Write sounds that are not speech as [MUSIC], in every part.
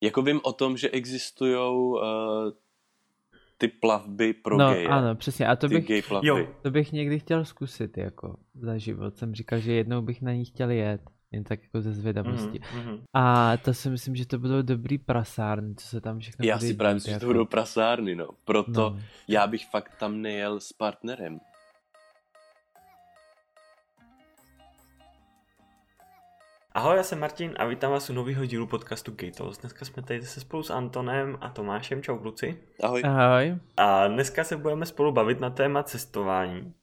Jako vím o tom, že existují uh, ty plavby pro no, geje. ano, přesně. A to ty bych, gay. Jo. to bych někdy chtěl zkusit, jako za život. Jsem říkal, že jednou bych na ní chtěl jet. Jen tak jako ze zvědavosti. Mhm, mhm. A to si myslím, že to budou dobrý prasárny, co se tam všechno Já si právě myslím, že to jako. budou prasárny, no. Proto No. já bych fakt tam nejel s partnerem. Ahoj, já jsem Martin a vítám vás u nového dílu podcastu Gatos. Dneska jsme tady zase spolu s Antonem a Tomášem. Čau kluci. Ahoj. Ahoj. A dneska se budeme spolu bavit na téma cestování.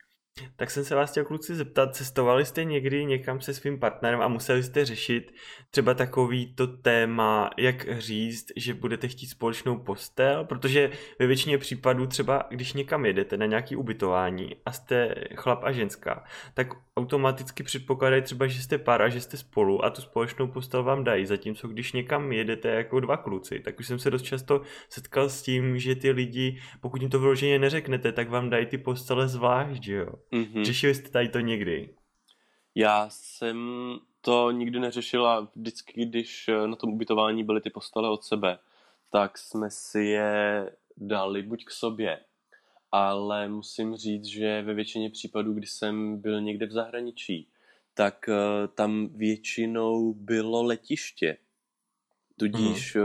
Tak jsem se vás chtěl kluci zeptat, cestovali jste někdy někam se svým partnerem a museli jste řešit třeba takový to téma, jak říct, že budete chtít společnou postel, protože ve většině případů třeba, když někam jedete na nějaký ubytování a jste chlap a ženská, tak automaticky předpokládají třeba, že jste pár a že jste spolu a tu společnou postel vám dají, zatímco když někam jedete jako dva kluci, tak už jsem se dost často setkal s tím, že ty lidi, pokud jim to vyloženě neřeknete, tak vám dají ty postele zvlášť, že jo. Mhm. Řešili jste tady to někdy? Já jsem to nikdy neřešil a vždycky, když eh, na tom ubytování byly ty postele od sebe, tak jsme si je dali buď k sobě, ale musím říct, že ve většině případů, kdy jsem byl někde v zahraničí, tak eh, tam většinou bylo letiště. Tudíž eh,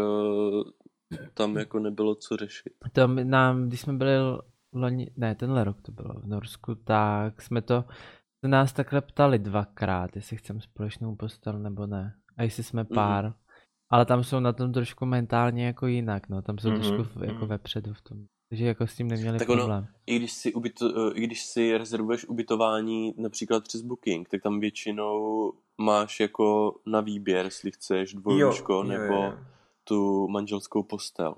tam jako nebylo co řešit. To my- nám, když jsme byli loni, ne, tenhle rok to bylo v Norsku, tak jsme to, se nás takhle ptali dvakrát, jestli chceme společnou postel nebo ne. A jestli jsme pár. Ale tam jsou na tom trošku mentálně jako jinak, no, tam jsou Mhm, trošku jako mhm. vepředu v tom. Takže jako s tím neměli Tak ono- problém. I když si, ubyto, i když si rezervuješ ubytování například přes Booking, tak tam většinou máš jako na výběr, jestli chceš dvojlůžko nebo tu manželskou postel.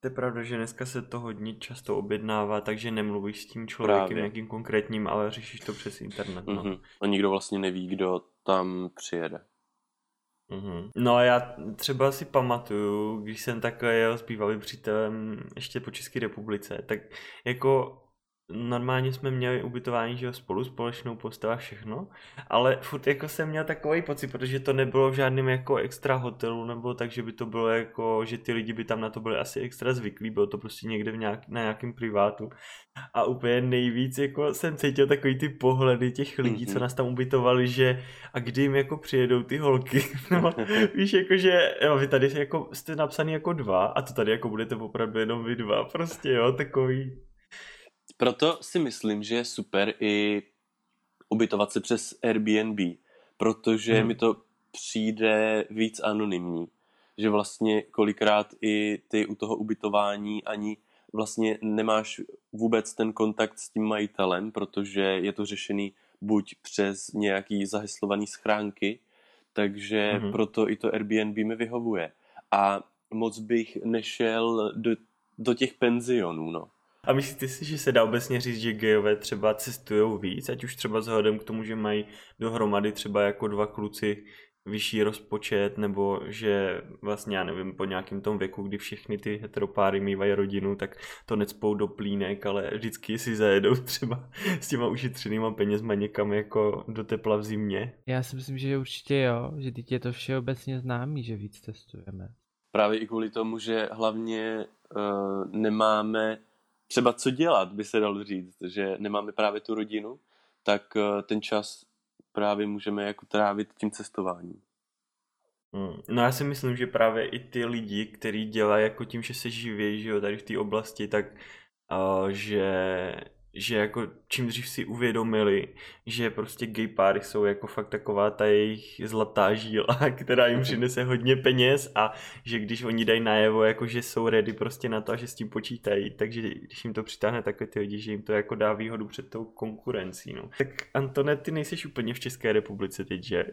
To je pravda, že dneska se to hodně často objednává, takže nemluvíš s tím člověkem Právě. nějakým konkrétním, ale řešíš to přes internet. No. Mhm. A nikdo vlastně neví, kdo tam přijede. Mhm. No a já třeba si pamatuju, když jsem takhle jel s bývalým přítelem ještě po České republice, tak jako normálně jsme měli ubytování, že jo, spolu, společnou postel a všechno, ale furt jako jsem měl takový pocit, protože to nebylo v žádném jako extra hotelu, nebo tak, že by to bylo jako, že ty lidi by tam na to byli asi extra zvyklí, bylo to prostě někde v nějak, na nějakém privátu. A úplně nejvíc jako jsem cítil takový ty pohledy těch lidí, co Mhm. nás tam ubytovali, že a kdy jim jako přijedou ty holky, [LAUGHS] no, [LAUGHS] víš, jako že jo, vy tady jako jste napsaný jako dva a to tady jako budete opravdu jenom vy dva, prostě jo, takový, Proto si myslím, že je super i ubytovat se přes Airbnb, protože Hmm. mi to přijde víc anonymní. Že vlastně kolikrát i ty u toho ubytování ani vlastně nemáš vůbec ten kontakt s tím majitelem, protože je to řešený buď přes nějaký zaheslovaný schránky, takže Mhm. proto i to Airbnb mi vyhovuje. A moc bych nešel do, do těch penzionů, no. A myslíte si, že se dá obecně říct, že gejové třeba cestují víc, ať už třeba vzhledem k tomu, že mají dohromady třeba jako dva kluci vyšší rozpočet, nebo že vlastně, já nevím, po nějakém tom věku, kdy všechny ty heteropáry mývají rodinu, tak to necpou do plínek, ale vždycky si zajedou třeba s těma ušetřenýma penězma někam jako do tepla v zimě. Já si myslím, že určitě jo, že teď je to všeobecně známý, že víc testujeme. Právě i kvůli tomu, že hlavně uh, nemáme třeba co dělat, by se dalo říct, že nemáme právě tu rodinu, tak uh, ten čas právě můžeme jako trávit tím cestováním. Hmm. No já si myslím, že právě i ty lidi, kteří dělají jako tím, že se živí, že jo, tady v té oblasti, tak uh, že, že jako čím dřív si uvědomili, že prostě gay páry jsou jako fakt taková ta jejich zlatá žíla, [LAUGHS] která jim přinese hodně peněz a že když oni dají najevo, jako že jsou ready prostě na to a že s tím počítají, takže když jim to přitáhne takhle ty lidi, že jim to jako dá výhodu před tou konkurencí, no. Tak Antone, ty nejseš úplně v České republice teď, že?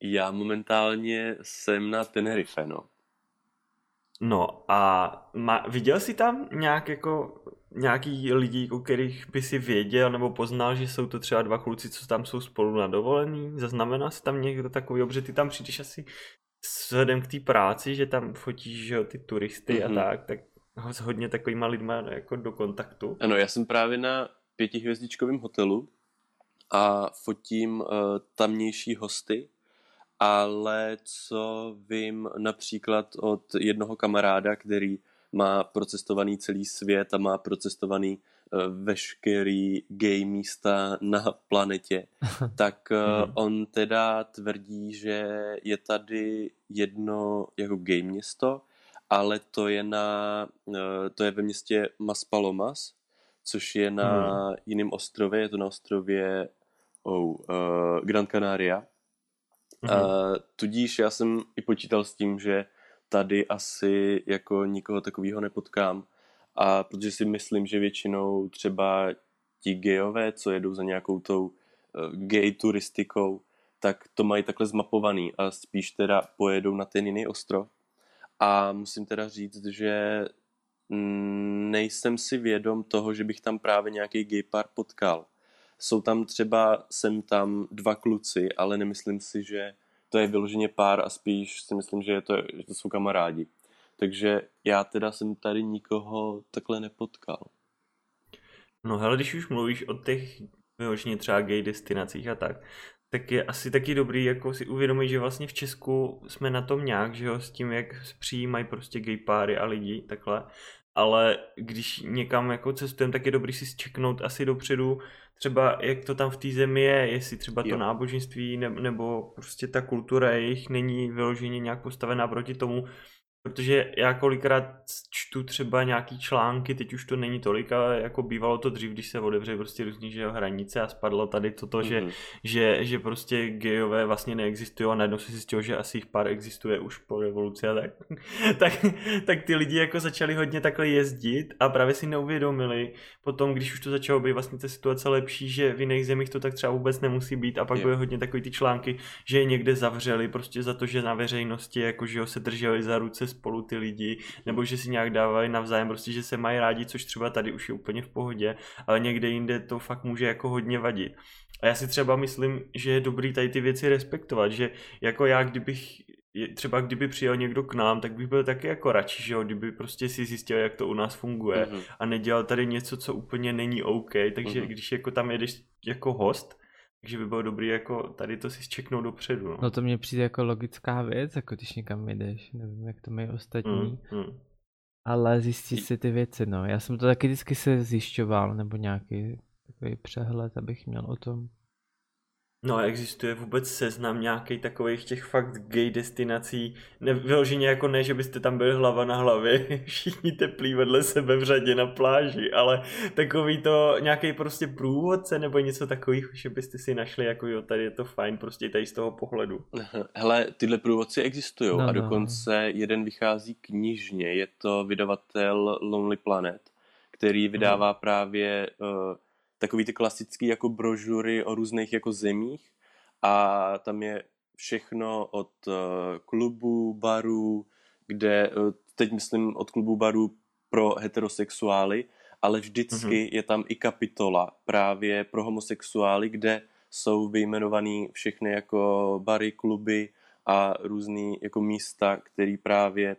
Já momentálně jsem na Tenerife, no. No a má, viděl jsi tam nějak jako nějaký lidi, o kterých by si věděl nebo poznal, že jsou to třeba dva kluci, co tam jsou spolu na dovolený? Zaznamenal jsi tam někdo takový, protože ty tam přijdeš asi vzhledem k té práci, že tam fotíš že jo, ty turisty Mhm. a tak, tak ho s hodně takovýma lidma jako do kontaktu. Ano, já jsem právě na pětihvězdičkovém hotelu a fotím uh, tamnější hosty ale co vím například od jednoho kamaráda, který má procestovaný celý svět a má procestovaný uh, veškerý gay místa na planetě, [LAUGHS] tak uh, on teda tvrdí, že je tady jedno jako gay město, ale to je na, uh, to je ve městě Maspalomas, což je na hmm. jiném ostrově, je to na ostrově oh, uh, Gran Canaria. Hmm. Uh, tudíž já jsem i počítal s tím, že tady asi jako nikoho takového nepotkám. A protože si myslím, že většinou třeba ti gejové, co jedou za nějakou tou uh, gay turistikou, tak to mají takhle zmapovaný a spíš teda pojedou na ten jiný ostrov. A musím teda říct, že nejsem si vědom toho, že bych tam právě nějaký gay pár potkal. Jsou tam třeba, jsem tam dva kluci, ale nemyslím si, že to je vyloženě pár a spíš si myslím, že, je to, že to jsou kamarádi. Takže já teda jsem tady nikoho takhle nepotkal. No hele, když už mluvíš o těch vyloženě třeba gay destinacích a tak, tak je asi taky dobrý jako si uvědomit, že vlastně v Česku jsme na tom nějak, že jo, s tím, jak přijímají prostě gay páry a lidi, takhle. Ale když někam jako cestujeme, tak je dobrý si zčeknout asi dopředu, třeba jak to tam v té zemi je, jestli třeba to jo. náboženství ne, nebo prostě ta kultura jejich není vyloženě nějak postavená proti tomu, Protože já kolikrát čtu třeba nějaký články, teď už to není tolik, ale jako bývalo to dřív, když se otevře prostě různý že hranice a spadlo tady toto, mm-hmm. že, mhm. že, že prostě gejové vlastně neexistují a najednou se zjistilo, že asi jich pár existuje už po revoluci a tak. [LAUGHS] tak, tak ty lidi jako začali hodně takhle jezdit a právě si neuvědomili potom, když už to začalo být vlastně ta situace lepší, že v jiných zemích to tak třeba vůbec nemusí být a pak byly hodně takový ty články, že je někde zavřeli prostě za to, že na veřejnosti jako že ho se drželi za ruce spolu ty lidi, nebo že si nějak dávají navzájem, prostě, že se mají rádi, což třeba tady už je úplně v pohodě, ale někde jinde to fakt může jako hodně vadit. A já si třeba myslím, že je dobrý tady ty věci respektovat, že jako já, kdybych třeba kdyby přijel někdo k nám, tak bych byl taky jako radši, že jo, kdyby prostě si zjistil, jak to u nás funguje mm-hmm. a nedělal tady něco, co úplně není OK, takže mm-hmm. když jako tam jedeš jako host, takže by bylo dobrý jako tady to si zčeknout dopředu. No. no to mně přijde jako logická věc, jako když někam jdeš, nevím jak to mají ostatní. Mm, mm. Ale zjistit si ty věci, no. Já jsem to taky vždycky se zjišťoval, nebo nějaký takový přehled, abych měl o tom. No existuje vůbec seznam nějakých takových těch fakt gay destinací, ne, vyloženě jako ne, že byste tam byli hlava na hlavě, [LAUGHS] všichni teplí vedle sebe v řadě na pláži, ale takový to nějaký prostě průvodce nebo něco takového, že byste si našli jako jo, tady je to fajn prostě tady z toho pohledu. [LAUGHS] Hele, tyhle průvodci existují no, a no. dokonce no. jeden vychází knižně, je to vydavatel Lonely Planet, který vydává hmm. právě uh, takový ty klasický jako brožury o různých jako zemích a tam je všechno od uh, klubů, barů, kde, uh, teď myslím od klubů, barů pro heterosexuály, ale vždycky mm-hmm. je tam i kapitola právě pro homosexuály, kde jsou vyjmenovaný všechny jako bary, kluby a různý jako místa, které právě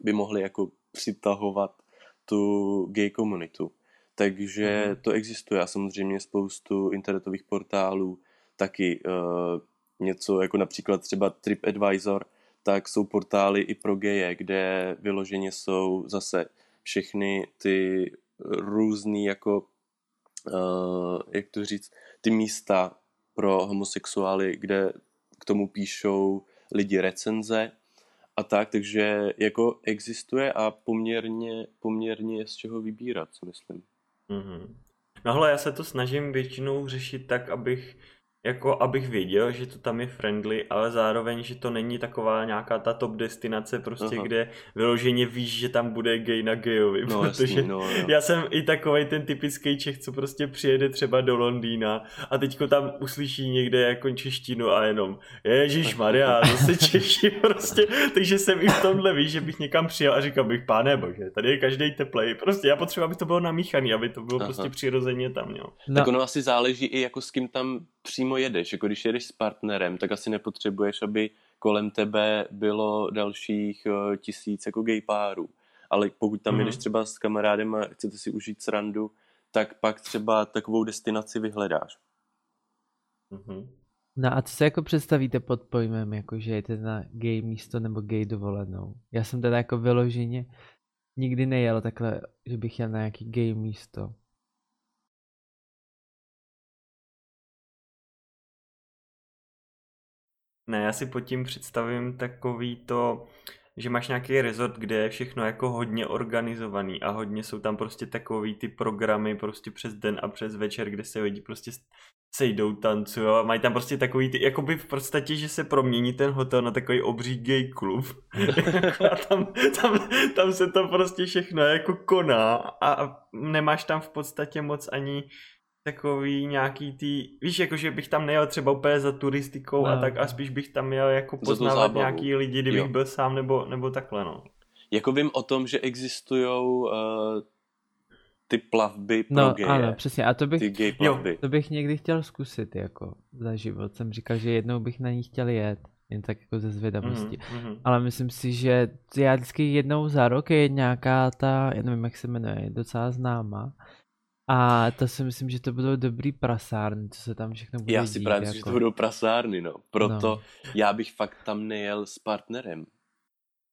by mohly jako přitahovat tu gay komunitu. Takže mm. to existuje a samozřejmě spoustu internetových portálů, taky uh, něco jako například třeba TripAdvisor, tak jsou portály i pro geje, kde vyloženě jsou zase všechny ty různý jako, uh, jak to říct, ty místa pro homosexuály, kde k tomu píšou lidi recenze a tak, takže jako existuje a poměrně, poměrně je z čeho vybírat, si myslím. Mm-hmm. No hele, já se to snažím většinou řešit tak, abych jako abych věděl, že to tam je friendly, ale zároveň, že to není taková nějaká ta top destinace prostě, Aha. kde vyloženě víš, že tam bude gay na gayovi, no, [LAUGHS] protože jasný, no, no. já jsem i takový ten typický Čech, co prostě přijede třeba do Londýna a teďko tam uslyší někde jako češtinu a jenom Ježíš [LAUGHS] Maria, zase Češi [LAUGHS] prostě, takže jsem i v tomhle víš, že bych někam přijel a říkal bych, páne bože, tady je každý teplej, prostě já potřebuji, aby to bylo namíchaný, aby to bylo Aha. prostě přirozeně tam, jo. No. Tak ono asi záleží i jako s kým tam přímo jedeš. Jako když jedeš s partnerem, tak asi nepotřebuješ, aby kolem tebe bylo dalších uh, tisíc jako gay párů. Ale pokud tam mm. jedeš třeba s kamarádem a chcete si užít srandu, tak pak třeba takovou destinaci vyhledáš. Mm-hmm. No a co se jako představíte pod pojmem, jako že jete na gay místo nebo gay dovolenou? Já jsem teda jako vyloženě nikdy nejel takhle, že bych jel na nějaký gay místo. Ne, já si pod tím představím takový to, že máš nějaký resort, kde je všechno jako hodně organizovaný a hodně jsou tam prostě takový ty programy prostě přes den a přes večer, kde se lidi prostě sejdou, tancují a mají tam prostě takový ty, jakoby v podstatě, že se promění ten hotel na takový obří gay klub. [LAUGHS] a tam, tam, tam, se to prostě všechno jako koná a nemáš tam v podstatě moc ani takový nějaký ty, víš, jakože bych tam nejel třeba úplně za turistikou no. a tak a spíš bych tam jel jako poznávat nějaký lidi, kdybych jo. byl sám nebo, nebo takhle, no. Jako vím o tom, že existují uh, ty plavby pro no, geje. ano, přesně. A to bych, ty gay plavby. Jo, to bych někdy chtěl zkusit, jako za život. Jsem říkal, že jednou bych na ní chtěl jet. Jen tak jako ze zvědavosti. Mm-hmm. Ale myslím si, že já vždycky jednou za rok je nějaká ta, já nevím, jak se jmenuje, docela známá. A to si myslím, že to budou dobrý prasárny, co se tam všechno bude Já si dít, právě jako. že to budou prasárny, no. Proto no. já bych fakt tam nejel s partnerem.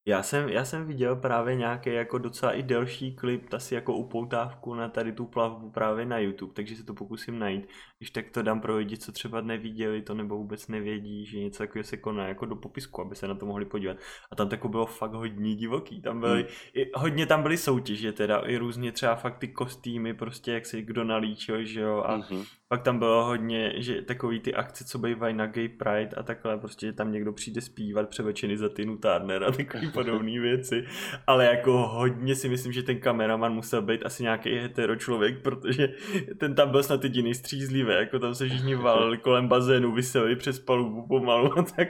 Já jsem, já jsem viděl právě nějaký jako docela i delší klip, asi jako upoutávku na tady tu plavbu právě na YouTube, takže se to pokusím najít. Když tak to dám pro lidi, co třeba neviděli to nebo vůbec nevědí, že něco takového se koná jako do popisku, aby se na to mohli podívat. A tam tako bylo fakt hodně divoký, tam byly, hmm. i, hodně tam byly soutěže teda, i různě třeba fakt ty kostýmy, prostě jak se kdo nalíčil, že jo, a hmm. pak tam bylo hodně, že takový ty akce, co bývají na Gay Pride a takhle, prostě že tam někdo přijde zpívat převečený za Tinu Turner a takový [LAUGHS] podobné věci, ale jako hodně si myslím, že ten kameraman musel být asi nějaký hetero člověk, protože ten tam byl snad jediný střízlivý, jako tam se všichni valili kolem bazénu, vyseli přes palubu pomalu a tak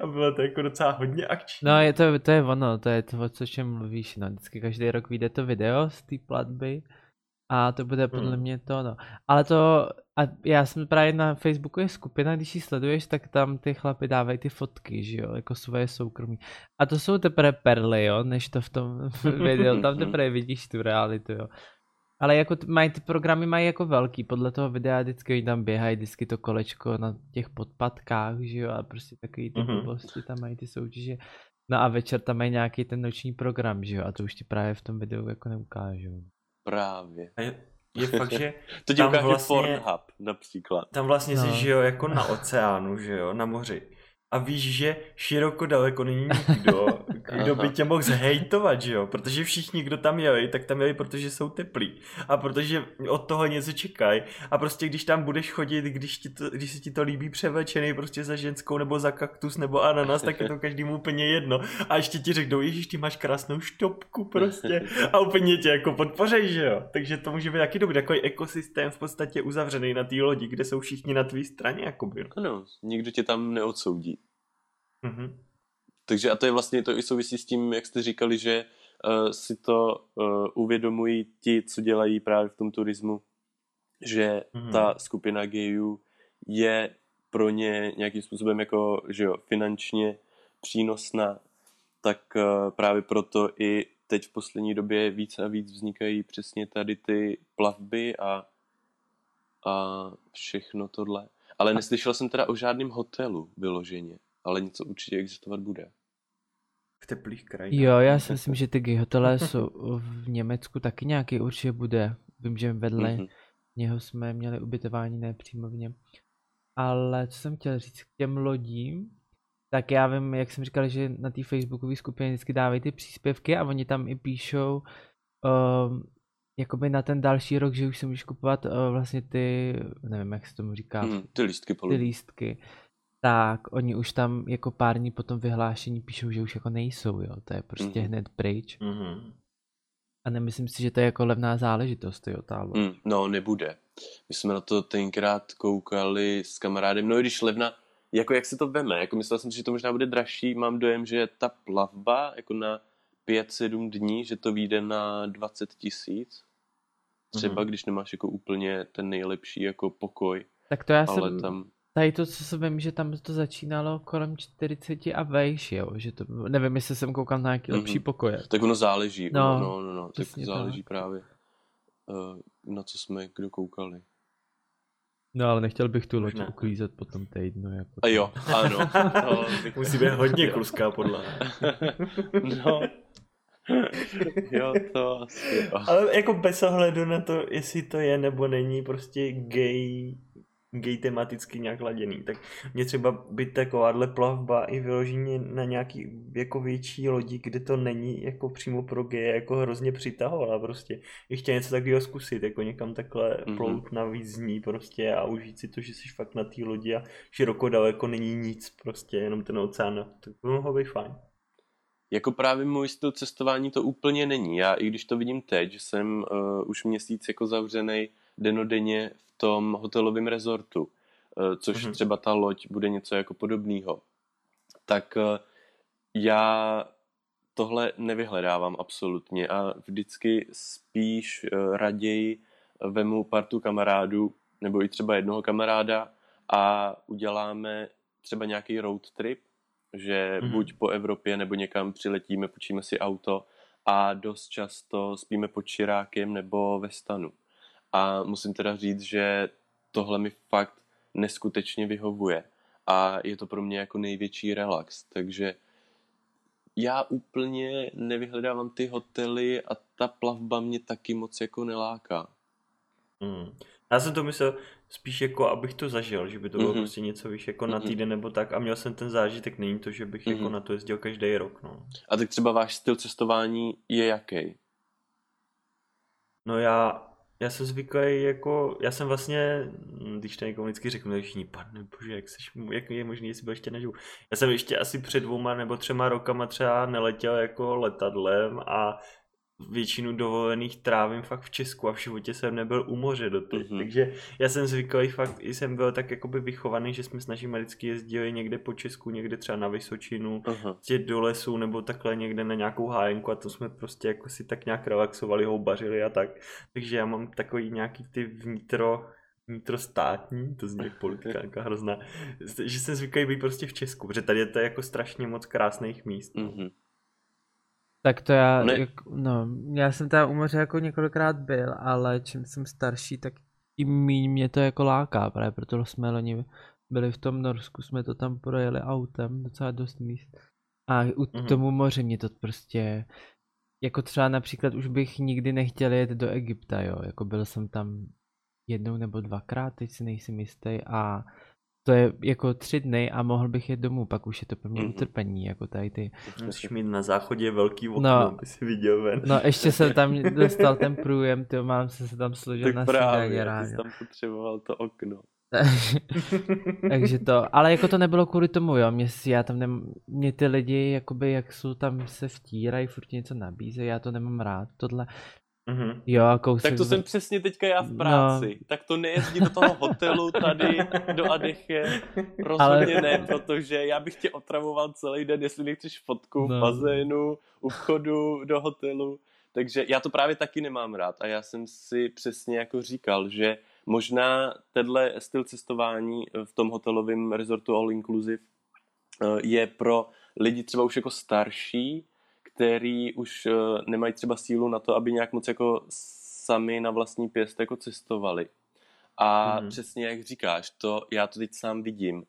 a bylo to jako docela hodně akční. No je to, to je ono, to je to, o čem mluvíš, no vždycky každý rok vyjde to video z té platby a to bude podle hmm. mě to, no. Ale to, a já jsem právě na Facebooku je skupina, když ji sleduješ, tak tam ty chlapy dávají ty fotky, že jo, jako svoje soukromí. A to jsou teprve perly, jo, než to v tom [LAUGHS] videu, tam [LAUGHS] teprve vidíš tu realitu, jo. Ale jako t- mají ty programy mají jako velký, podle toho videa vždycky oni tam běhají vždycky to kolečko na těch podpatkách, že jo, a prostě takový ty mm-hmm. tam mají ty soutěže. No a večer tam mají nějaký ten noční program, že jo, a to už ti právě v tom videu jako neukážou. Právě. A je, je fakt, že [LAUGHS] to ukáže vlastně, Pornhub například. Tam vlastně no. si žijou jako na oceánu, že jo, na moři a víš, že široko daleko není nikdo, [LAUGHS] kdo by tě mohl zhejtovat, že jo? Protože všichni, kdo tam jeli, tak tam jeli, protože jsou teplí. A protože od toho něco čekají. A prostě když tam budeš chodit, když, ti to, když se ti to líbí převlečený prostě za ženskou nebo za kaktus nebo ananas, tak je to každému úplně jedno. A ještě ti řeknou, ježíš, ty máš krásnou štopku prostě. [LAUGHS] A úplně tě jako podpořej, že jo? Takže to může být taky dobrý, takový ekosystém v podstatě uzavřený na té lodi, kde jsou všichni na tvý straně, jakoby. Ano, nikdo tě tam neodsoudí. Mm-hmm. Takže a to je vlastně, to i souvisí s tím, jak jste říkali, že uh, si to uh, uvědomují ti, co dělají právě v tom turismu, že mm-hmm. ta skupina gayů je pro ně nějakým způsobem jako, že jo, finančně přínosná, tak uh, právě proto i teď v poslední době víc a víc vznikají přesně tady ty plavby a, a všechno tohle. Ale neslyšel jsem teda o žádném hotelu vyloženě ale něco určitě existovat bude. V teplých krajinách. Jo, já si myslím, že ty gay hotele [LAUGHS] jsou v Německu taky nějaký určitě bude. Vím, že vedle mm-hmm. něho jsme měli ubytování, ne přímo v něm. Ale co jsem chtěl říct k těm lodím, tak já vím, jak jsem říkal, že na té facebookové skupině vždycky dávají ty příspěvky a oni tam i píšou um, jakoby na ten další rok, že už si můžeš kupovat uh, vlastně ty, nevím, jak se tomu říká. Mm, ty lístky. Ty lístky tak oni už tam jako pár dní po tom vyhlášení píšou, že už jako nejsou, jo. To je prostě mm-hmm. hned pryč. Mm-hmm. A nemyslím si, že to je jako levná záležitost, jo, ta mm, No, nebude. My jsme na to tenkrát koukali s kamarádem, no i když levna, jako jak se to veme, jako myslel jsem si, že to možná bude dražší, mám dojem, že ta plavba jako na 5-7 dní, že to vyjde na 20 tisíc. Třeba mm-hmm. když nemáš jako úplně ten nejlepší jako pokoj. Tak to já ale jsem, tam... Tady to, co se vím, že tam to začínalo kolem 40 a vejš, jo, že to, nevím, jestli jsem koukal na nějaký mm-hmm. lepší pokoje. Tak ono záleží, no, no, no, no tak záleží tak. právě, uh, na co jsme kdo koukali. No ale nechtěl bych tu loď uklízet po tom týdnu. Jako A jo, [LAUGHS] ano. Bych... Musí být hodně kluská podlaha. [LAUGHS] no. Jo, to asi jo. Ale jako bez ohledu na to, jestli to je nebo není prostě gay, gay tematicky nějak laděný, tak mě třeba by takováhle plavba i vyloženě na nějaký jako větší lodi, kde to není jako přímo pro geje, jako hrozně přitahovala prostě. Bych chtěl něco takového zkusit, jako někam takhle Mhm. plout na víc dní prostě a užít si to, že jsi fakt na té lodi a široko daleko není nic prostě, jenom ten oceán, tak by mohlo být fajn. Jako právě můj styl cestování to úplně není. Já i když to vidím teď, že jsem uh, už měsíc jako zavřený denodenně v tom hotelovém rezortu, uh, což Mhm. třeba ta loď bude něco jako podobného, tak uh, já tohle nevyhledávám absolutně a vždycky spíš uh, raději vemu partu kamarádů nebo i třeba jednoho kamaráda a uděláme třeba nějaký road trip, že Mhm. buď po Evropě nebo někam přiletíme, počíme si auto a dost často spíme pod Čirákem nebo ve stanu. A musím teda říct, že tohle mi fakt neskutečně vyhovuje a je to pro mě jako největší relax, takže já úplně nevyhledávám ty hotely a ta plavba mě taky moc jako neláká. Mm. Já jsem to myslel spíš jako, abych to zažil, že by to bylo Mhm. prostě něco víš, jako na Mhm. týden nebo tak a měl jsem ten zážitek, není to, že bych jako Mhm. na to jezdil každý rok, no. A tak třeba váš styl cestování je jaký? No já, já jsem zvyklý jako, já jsem vlastně, hm, když to někomu vždycky řeknu, všichni, pane bože, jak, seš, jak je možný, jestli byl ještě neživu. Já jsem ještě asi před dvouma nebo třema rokama třeba neletěl jako letadlem a většinu dovolených trávím fakt v Česku a v životě jsem nebyl u moře do teď. Mhm. Takže já jsem zvyklý fakt, i jsem byl tak jakoby vychovaný, že jsme s našimi vždycky jezdili někde po Česku, někde třeba na Vysočinu, prostě do lesu nebo takhle někde na nějakou hájenku a to jsme prostě jako si tak nějak relaxovali, houbařili a tak. Takže já mám takový nějaký ty vnitro, vnitrostátní, to zní jak politikánka [LAUGHS] hrozná, že jsem zvyklý být prostě v Česku, protože tady je to jako strašně moc krásných míst. no. Mhm. Tak to já, Ne- jak, no, já jsem tam u moře jako několikrát byl, ale čím jsem starší, tak tím míň mě to jako láká, právě proto jsme loni byli v tom Norsku, jsme to tam projeli autem, docela dost míst. A u Mhm. k tomu moři mě to prostě, jako třeba například už bych nikdy nechtěl jet do Egypta, jo, jako byl jsem tam jednou nebo dvakrát, teď si nejsem jistý a to je jako tři dny a mohl bych jet domů, pak už je to pro mě Mhm. utrpení, jako tady ty Musíš mít na záchodě velký okno, No. aby si viděl ven. No ještě jsem tam [LAUGHS] dostal ten průjem, ty mám se, se tam složil na Tak právě, snídaně ty ráno. jsi tam potřeboval to okno. [LAUGHS] Takže to, ale jako to nebylo kvůli tomu, jo, mě, si- já tam nem, mě ty lidi, jakoby jak jsou tam se vtírají, furt něco nabízejí, já to nemám rád, tohle, Mhm. jo, a kousek Tak to z- jsem přesně teďka já v No. práci. Tak to nejezdí do toho hotelu tady, do Adeche. Rozhodně Ale- ne, protože já bych tě otravoval celý den, jestli nechceš fotku No. v bazénu, u vchodu do hotelu. Takže já to právě taky nemám rád a já jsem si přesně jako říkal, že možná tenhle styl cestování v tom hotelovém resortu All Inclusive eh, je pro lidi třeba už jako starší, který už eh, nemají třeba sílu na to, aby nějak moc jako sami na vlastní pěst jako cestovali. A Mhm. přesně jak říkáš, to já to teď sám vidím.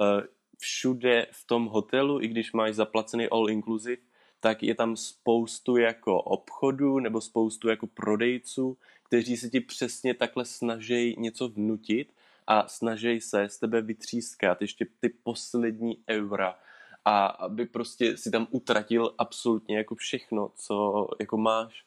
Eh, Všude v tom hotelu, i když máš zaplacený all inclusive, tak je tam spoustu jako obchodů nebo spoustu jako prodejců, kteří se ti přesně takhle snaží něco vnutit a snaží se z tebe vytřískat ještě ty poslední eura a aby prostě si tam utratil absolutně jako všechno, co jako máš.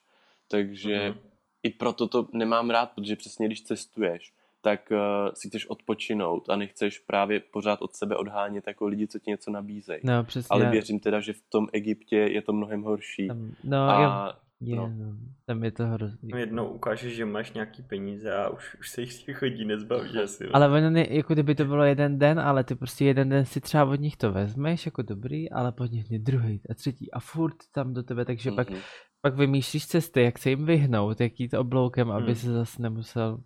Takže Mhm. i proto to nemám rád, protože přesně když cestuješ, tak uh, si chceš odpočinout a nechceš právě pořád od sebe odhánět jako lidi, co ti něco nabízejí. no přesně, Ale věřím teda, že v tom Egyptě je to mnohem horší. tam, no, a jo, je, no. no. tam je to hrozný. No jednou ukážeš, že máš nějaký peníze a už, už se jich z těch lidí nezbavíš asi. no. Ale ono ne, jako kdyby to bylo jeden den, ale ty prostě jeden den si třeba od nich to vezmeš jako dobrý, ale po nich druhý a třetí a furt tam do tebe, takže pak, Mhm. pak vymýšlíš cesty, jak se jim vyhnout, jak jít obloukem, aby Hmm. se zase nemusel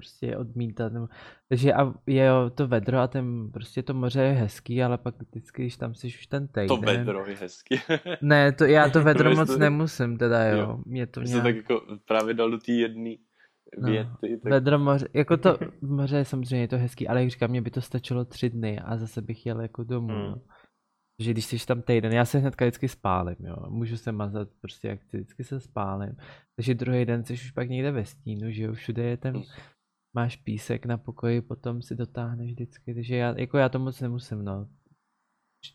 prostě odmítat. Nebo... Takže a je to vedro a ten, prostě to moře je hezký, ale pak vždycky, když tam jsi už ten týden. To vedro je hezky. [LAUGHS] Ne, to, já to [LAUGHS] vedro moc to- nemusím teda, jo. Jo. Mě to nějak... tak jako právě dal do té jedné věty. Tak... Vedro moře, jako to [LAUGHS] moře je samozřejmě to hezký, ale jak říkám, mě by to stačilo tři dny a zase bych jel jako domů. Hmm. No. Že když jsi tam týden, já se hnedka vždycky spálím, jo. Můžu se mazat, prostě jak vždycky se spálím. Takže druhý den jsi už pak někde ve stínu, že jo, všude je ten, Hmm. Máš písek na pokoji, potom si dotáhneš vždycky, takže já, jako já to moc nemusím, no.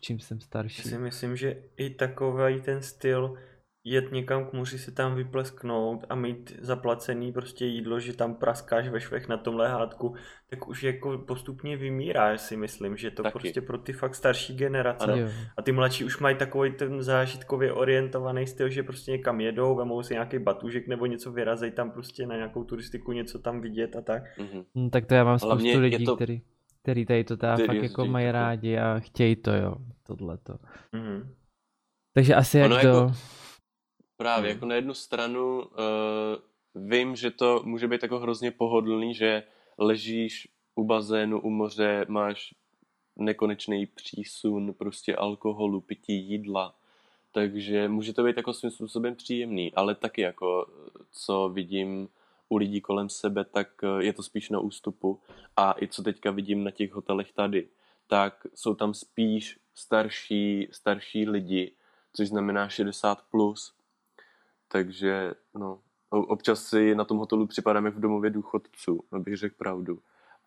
Čím jsem Já starší. si myslím, že i takový ten styl jet někam k moři se tam vyplesknout a mít zaplacený prostě jídlo, že tam praskáš ve švech na tom lehátku, tak už jako postupně vymírá, si myslím, že to Taky. prostě pro ty fakt starší generace. Ano. A ty mladší už mají takový ten zážitkově orientovaný styl, že prostě někam jedou, vemou si nějaký batužek nebo něco vyrazej tam prostě na nějakou turistiku, něco tam vidět a tak. Mhm. Hm, tak to já mám Hlavně spoustu lidí, to- který, který tady to teda fakt jako mají rádi a chtějí to, jo, tohleto. Mhm. Takže asi jak to... jako- Právě, Hmm. jako na jednu stranu uh, vím, že to může být jako hrozně pohodlný, že ležíš u bazénu, u moře, máš nekonečný přísun prostě alkoholu, pití jídla, takže může to být jako svým způsobem příjemný, ale taky jako co vidím u lidí kolem sebe, tak eh, je to spíš na ústupu a i co teďka vidím na těch hotelech tady, tak jsou tam spíš starší, starší lidi, což znamená 60 plus, takže no, občas si na tom hotelu připadám jak v domově důchodců, abych řekl pravdu.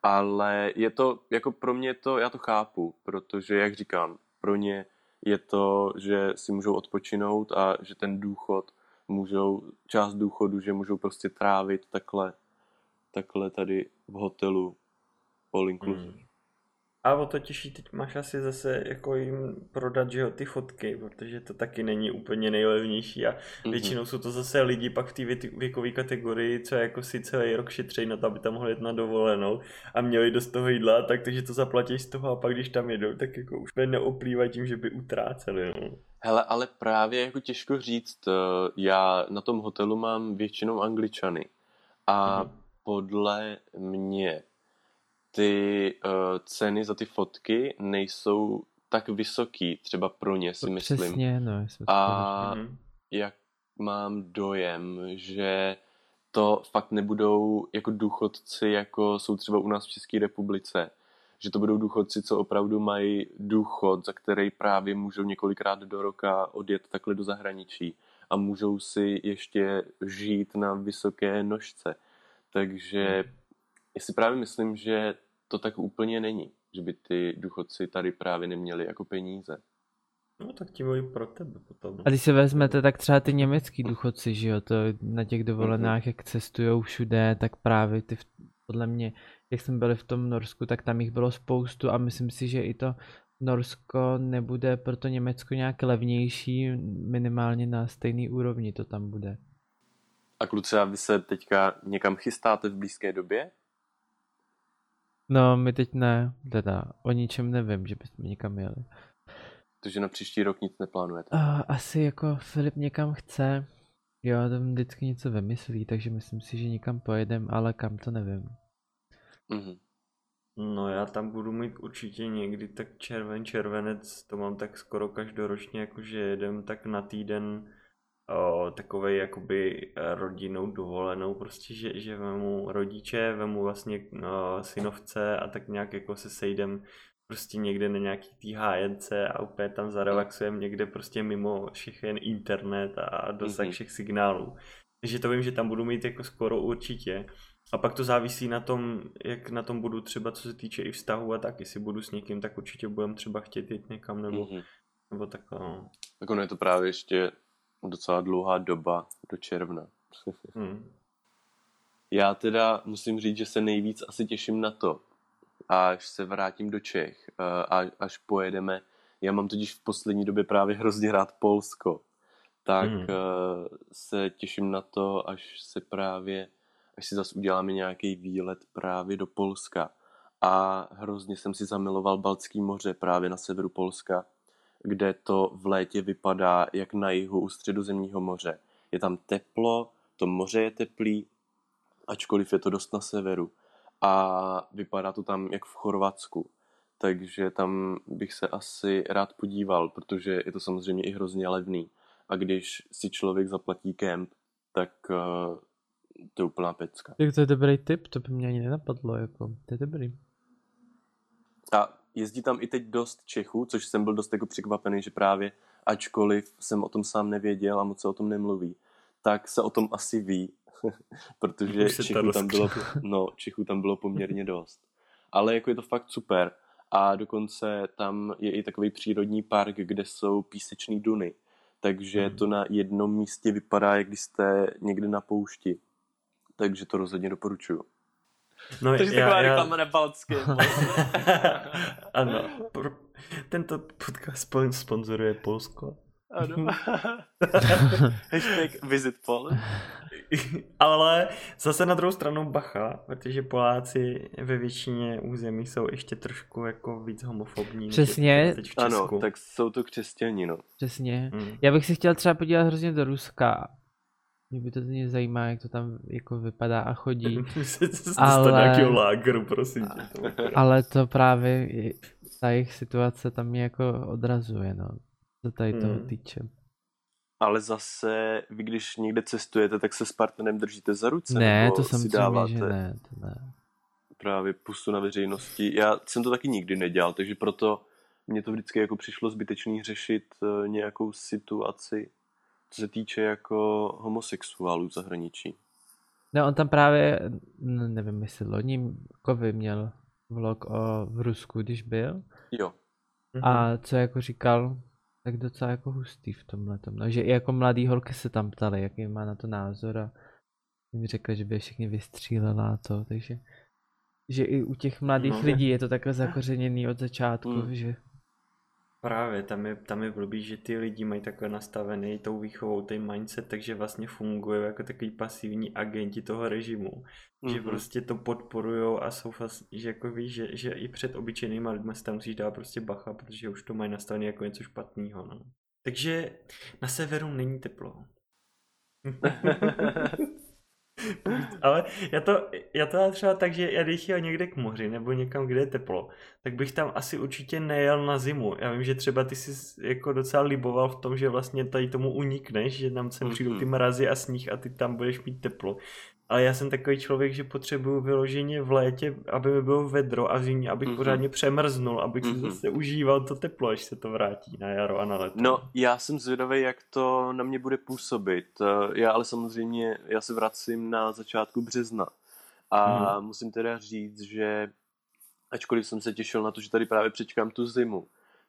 Ale je to, jako pro mě to, já to chápu, protože, jak říkám, pro ně je to, že si můžou odpočinout a že ten důchod můžou, část důchodu, že můžou prostě trávit takhle, takhle tady v hotelu all inclusive. Mm. A o to těžší, teď máš asi zase jako jim prodat, že jo, ty fotky, protože to taky není úplně nejlevnější a Mhm. většinou jsou to zase lidi pak v té věkové kategorii, co jako si celý rok šetří na to, aby tam mohli jet na dovolenou a měli dost toho jídla, tak takže to zaplatí z toho a pak když tam jedou, tak jako už neoplývají tím, že by utráceli, no. Hele, ale právě jako těžko říct, eh, já na tom hotelu mám většinou angličany a Mhm. podle mě ty uh, ceny za ty fotky nejsou tak vysoký, třeba pro ně si myslím. Přesně, no. jsme to A Mhm. jak mám dojem, že to fakt nebudou jako důchodci, jako jsou třeba u nás v České republice, že to budou důchodci, co opravdu mají důchod, za který právě můžou několikrát do roka odjet takhle do zahraničí a můžou si ještě žít na vysoké nožce. Takže já si právě myslím, že to tak úplně není, že by ty důchodci tady právě neměli jako peníze. No tak ti mluví pro tebe potom. A když se vezmete, tak třeba ty německý důchodci, že jo, to na těch dovolenách, jak cestujou všude, tak právě ty, v- podle mě, jak jsme byli v tom Norsku, tak tam jich bylo spoustu a myslím si, že i to Norsko nebude pro to Německo nějak levnější, minimálně na stejný úrovni to tam bude. A kluci, a vy se teďka někam chystáte v blízké době? No, my teď ne, teda o ničem nevím, že bychom někam jeli. Takže na příští rok nic neplánujete. Uh, asi jako Filip někam chce, jo, tam vždycky něco vymyslí, takže myslím si, že někam pojedem, ale kam to nevím. Mhm. No já tam budu mít určitě někdy tak červen, červenec, to mám tak skoro každoročně, jakože jedem tak na týden o, takovej jakoby eh, rodinnou dovolenou, prostě, že, že vemu rodiče, vemu vlastně o, synovce a tak nějak jako se sejdem prostě někde na nějaký tý hájence a úplně tam zarelaxujeme někde prostě mimo všechen internet a dosah Mhm. všech signálů. Takže to vím, že tam budu mít jako skoro určitě. A pak to závisí na tom, jak na tom budu třeba co se týče i vztahu a tak, jestli budu s někým, tak určitě budem třeba chtět jít někam nebo, Mhm. nebo takhle. No. Tak ono je to právě ještě docela dlouhá doba do června. [LAUGHS] Hmm. Já teda musím říct, že se nejvíc asi těším na to, až se vrátím do Čech, eh, a až pojedeme. Já mám totiž v poslední době právě hrozně rád Polsko. Tak Mhm. eh, se těším na to, až se právě, až si zase uděláme nějaký výlet právě do Polska. A hrozně jsem si zamiloval Baltský moře právě na severu Polska, kde to v létě vypadá jak na jihu u středozemního moře. Je tam teplo, to moře je teplý, ačkoliv je to dost na severu. A vypadá to tam jak v Chorvatsku. Takže tam bych se asi rád podíval, protože je to samozřejmě i hrozně levný. A když si člověk zaplatí kemp, tak uh, to je úplná pecka. Tak to je dobrý tip, to by mě ani nenapadlo, jako, to je dobrý. A jezdí tam i teď dost Čechů, což jsem byl dost jako překvapený, že právě ačkoliv jsem o tom sám nevěděl a moc se o tom nemluví, tak se o tom asi ví, [LAUGHS] protože Čechů tam, bylo, no, Čechů tam bylo poměrně dost. Ale jako je to fakt super. A dokonce tam je i takový přírodní park, kde jsou písečný duny. Takže Mhm. to na jednom místě vypadá, jak když jste někde na poušti. Takže to rozhodně doporučuju. No, Takže taková reklama na Balcké. [LAUGHS] ano. Pro... Tento podcast spon- sponzoruje Polsko. ano. [LAUGHS] [LAUGHS] Hashtag visit Poland. Ale zase na druhou stranu bacha, protože Poláci ve většině území jsou ještě trošku jako víc homofobní. Přesně. teď v Česku. Ano, tak jsou to křesťani, no. Přesně. Mm. Já bych si chtěl třeba podívat hrozně do Ruska. Mě by to mě zajímá, jak to tam jako vypadá a chodí. [LAUGHS] Ale- nějakého lágru, prosím tě. [LAUGHS] Ale to právě, ta jejich situace tam mě jako odrazuje, no. Co tady toho Hmm. týče. Ale zase, vy když někde cestujete, tak se s partnerem držíte za ruce? Ne, nebo to si samozřejmě, dáváte že ne, to ne. právě pusu na veřejnosti. Já jsem to taky nikdy nedělal, takže proto mně to vždycky jako přišlo zbytečný řešit eh, nějakou situaci, co se týče jako homosexuálů v zahraničí. No on tam právě, nevím jestli loni Kovy měl vlog o, v Rusku, když byl. Jo, Mhm. A co jako říkal, tak docela jako hustý v tomhle tom. No, že i jako mladý holky se tam ptali, jaký má na to názor a mi řekla, že by je všechny vystřílela a to, takže že i u těch mladých No. lidí je to takhle zakořeněný od začátku, Mm. že Právě, tam je, tam je blbý, že ty lidi mají takhle nastavený tou výchovou ten mindset, takže vlastně fungují jako takový pasivní agenti toho režimu. Mm-hmm. Že Mhm. prostě to podporujou a jsou vlastně, že jako víš, že, že i před obyčejnýma lidmi si tam musíš dát prostě bacha, protože už to mají nastavené jako něco špatného. No. Takže na severu není teplo. [LAUGHS] [LAUGHS] [LAUGHS] Ale já to, já to mám třeba tak, že já když jel někde k moři nebo někam, kde je teplo, tak bych tam asi určitě nejel na zimu. Já vím, že třeba ty jsi jako docela liboval v tom, že vlastně tady tomu unikneš, že tam sem přijdou ty Mhm. mrazy a sníh a ty tam budeš mít teplo. Ale já jsem takový člověk, že potřebuju vyloženě v létě, aby mi bylo vedro a v zimě, abych Mhm. pořádně přemrznul, abych si Mhm. zase užíval to teplo, až se to vrátí na jaro a na leto. No, já jsem zvědavý, jak to na mě bude působit. Eh, Já ale samozřejmě, já se vracím na začátku března. A Mhm. musím teda říct, že ačkoliv jsem se těšil na to, že tady právě přečkám tu zimu,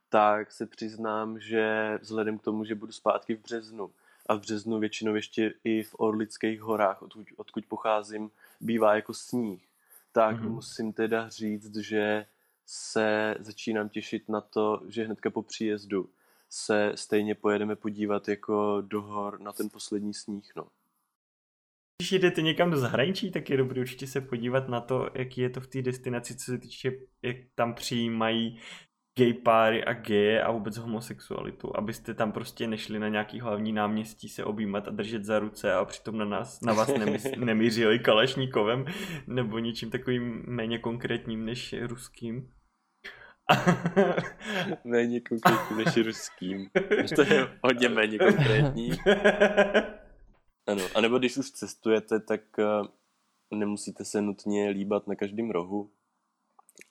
tak se přiznám, že vzhledem k tomu, že budu zpátky v březnu a v březnu většinou ještě i v Orlických horách, odkud, odkud pocházím, bývá jako sníh, tak Mhm. musím teda říct, že se začínám těšit na to, že hnedka po příjezdu se stejně pojedeme podívat jako do hor na ten poslední sníh, no. Když jdete někam do zahraničí, tak je dobré určitě se podívat na to, jaký je to v té destinaci, co se týče, jak tam přijímají gay páry a geje a vůbec homosexualitu, abyste tam prostě nešli na nějaký hlavní náměstí se objímat a držet za ruce a přitom na nás, na vás nemys- [LAUGHS] nemířili kalašníkovem nebo něčím takovým méně konkrétním než ruským. [LAUGHS] Méně konkrétní než ruským. To je hodně méně konkrétní. Ano, a nebo když už cestujete, tak eh, nemusíte se nutně líbat na každém rohu.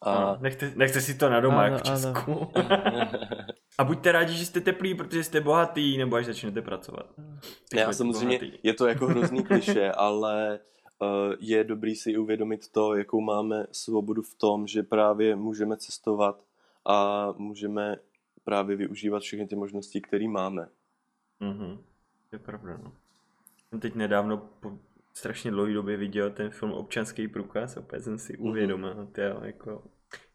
A A nechte, nechte si to na doma, Ano, jak v Česku. ano. [LAUGHS] a buďte rádi, že jste teplí, protože jste bohatý, nebo až začnete pracovat. Já buďte samozřejmě, bohatý. je to jako hrozný [LAUGHS] kliše, ale eh, je dobrý si uvědomit to, jakou máme svobodu v tom, že právě můžeme cestovat a můžeme právě využívat všechny ty možnosti, které máme. Mhm, to je pravda, no. Jsem teď nedávno po strašně dlouhé době viděl ten film Občanský průkaz, opět jsem si Mhm. uvědomil, tyjo, jako,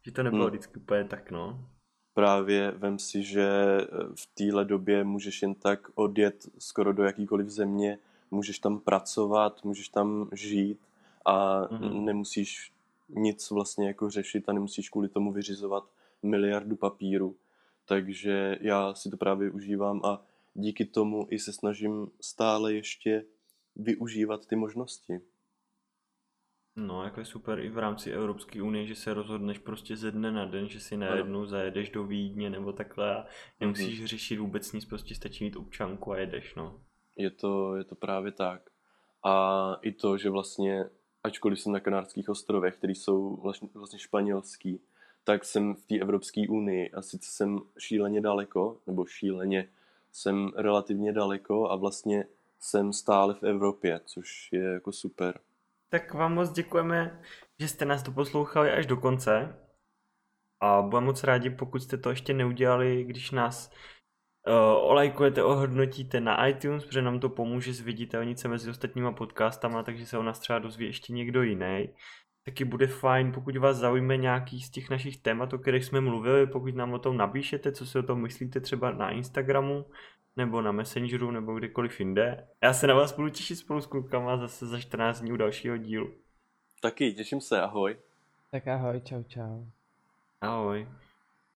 že to nebylo Mhm. vždycky úplně tak, no. Právě vem si, že eh, v téhle době můžeš jen tak odjet skoro do jakýkoliv země, můžeš tam pracovat, můžeš tam žít a Mhm. nemusíš nic vlastně jako řešit a nemusíš kvůli tomu vyřizovat miliardu papíru. Takže já si to právě užívám a díky tomu i se snažím stále ještě využívat ty možnosti. No, jako je super i v rámci Evropské unie, že se rozhodneš prostě ze dne na den, že si najednou zajedeš do Vídně nebo takhle a nemusíš Mhm. řešit vůbec nic, prostě stačí mít občanku a jedeš, no. Je to, je to právě tak. A i to, že vlastně, ačkoliv jsem na Kanárských ostrovech, které jsou vlastně, vlastně španělský, tak jsem v té Evropské unii a sice jsem šíleně daleko, nebo šíleně, jsem relativně daleko a vlastně jsem stále v Evropě, což je jako super. Tak vám moc děkujeme, že jste nás to poslouchali až do konce. A budeme moc rádi, pokud jste to ještě neudělali, když nás uh, olajkujete, ohodnotíte na iTunes, protože nám to pomůže zviditelnit se mezi ostatníma podcastama, takže se o nás třeba dozví ještě někdo jiný. Taky bude fajn, pokud vás zaujme nějaký z těch našich témat, o kterých jsme mluvili, pokud nám o tom napíšete, co si o tom myslíte třeba na Instagramu, nebo na Messengeru, nebo kdekoliv jinde. Já se na vás budu těšit spolu s klukama zase za 14 dní u dalšího dílu. Taky, těším se, ahoj. Tak ahoj, čau čau. Ahoj.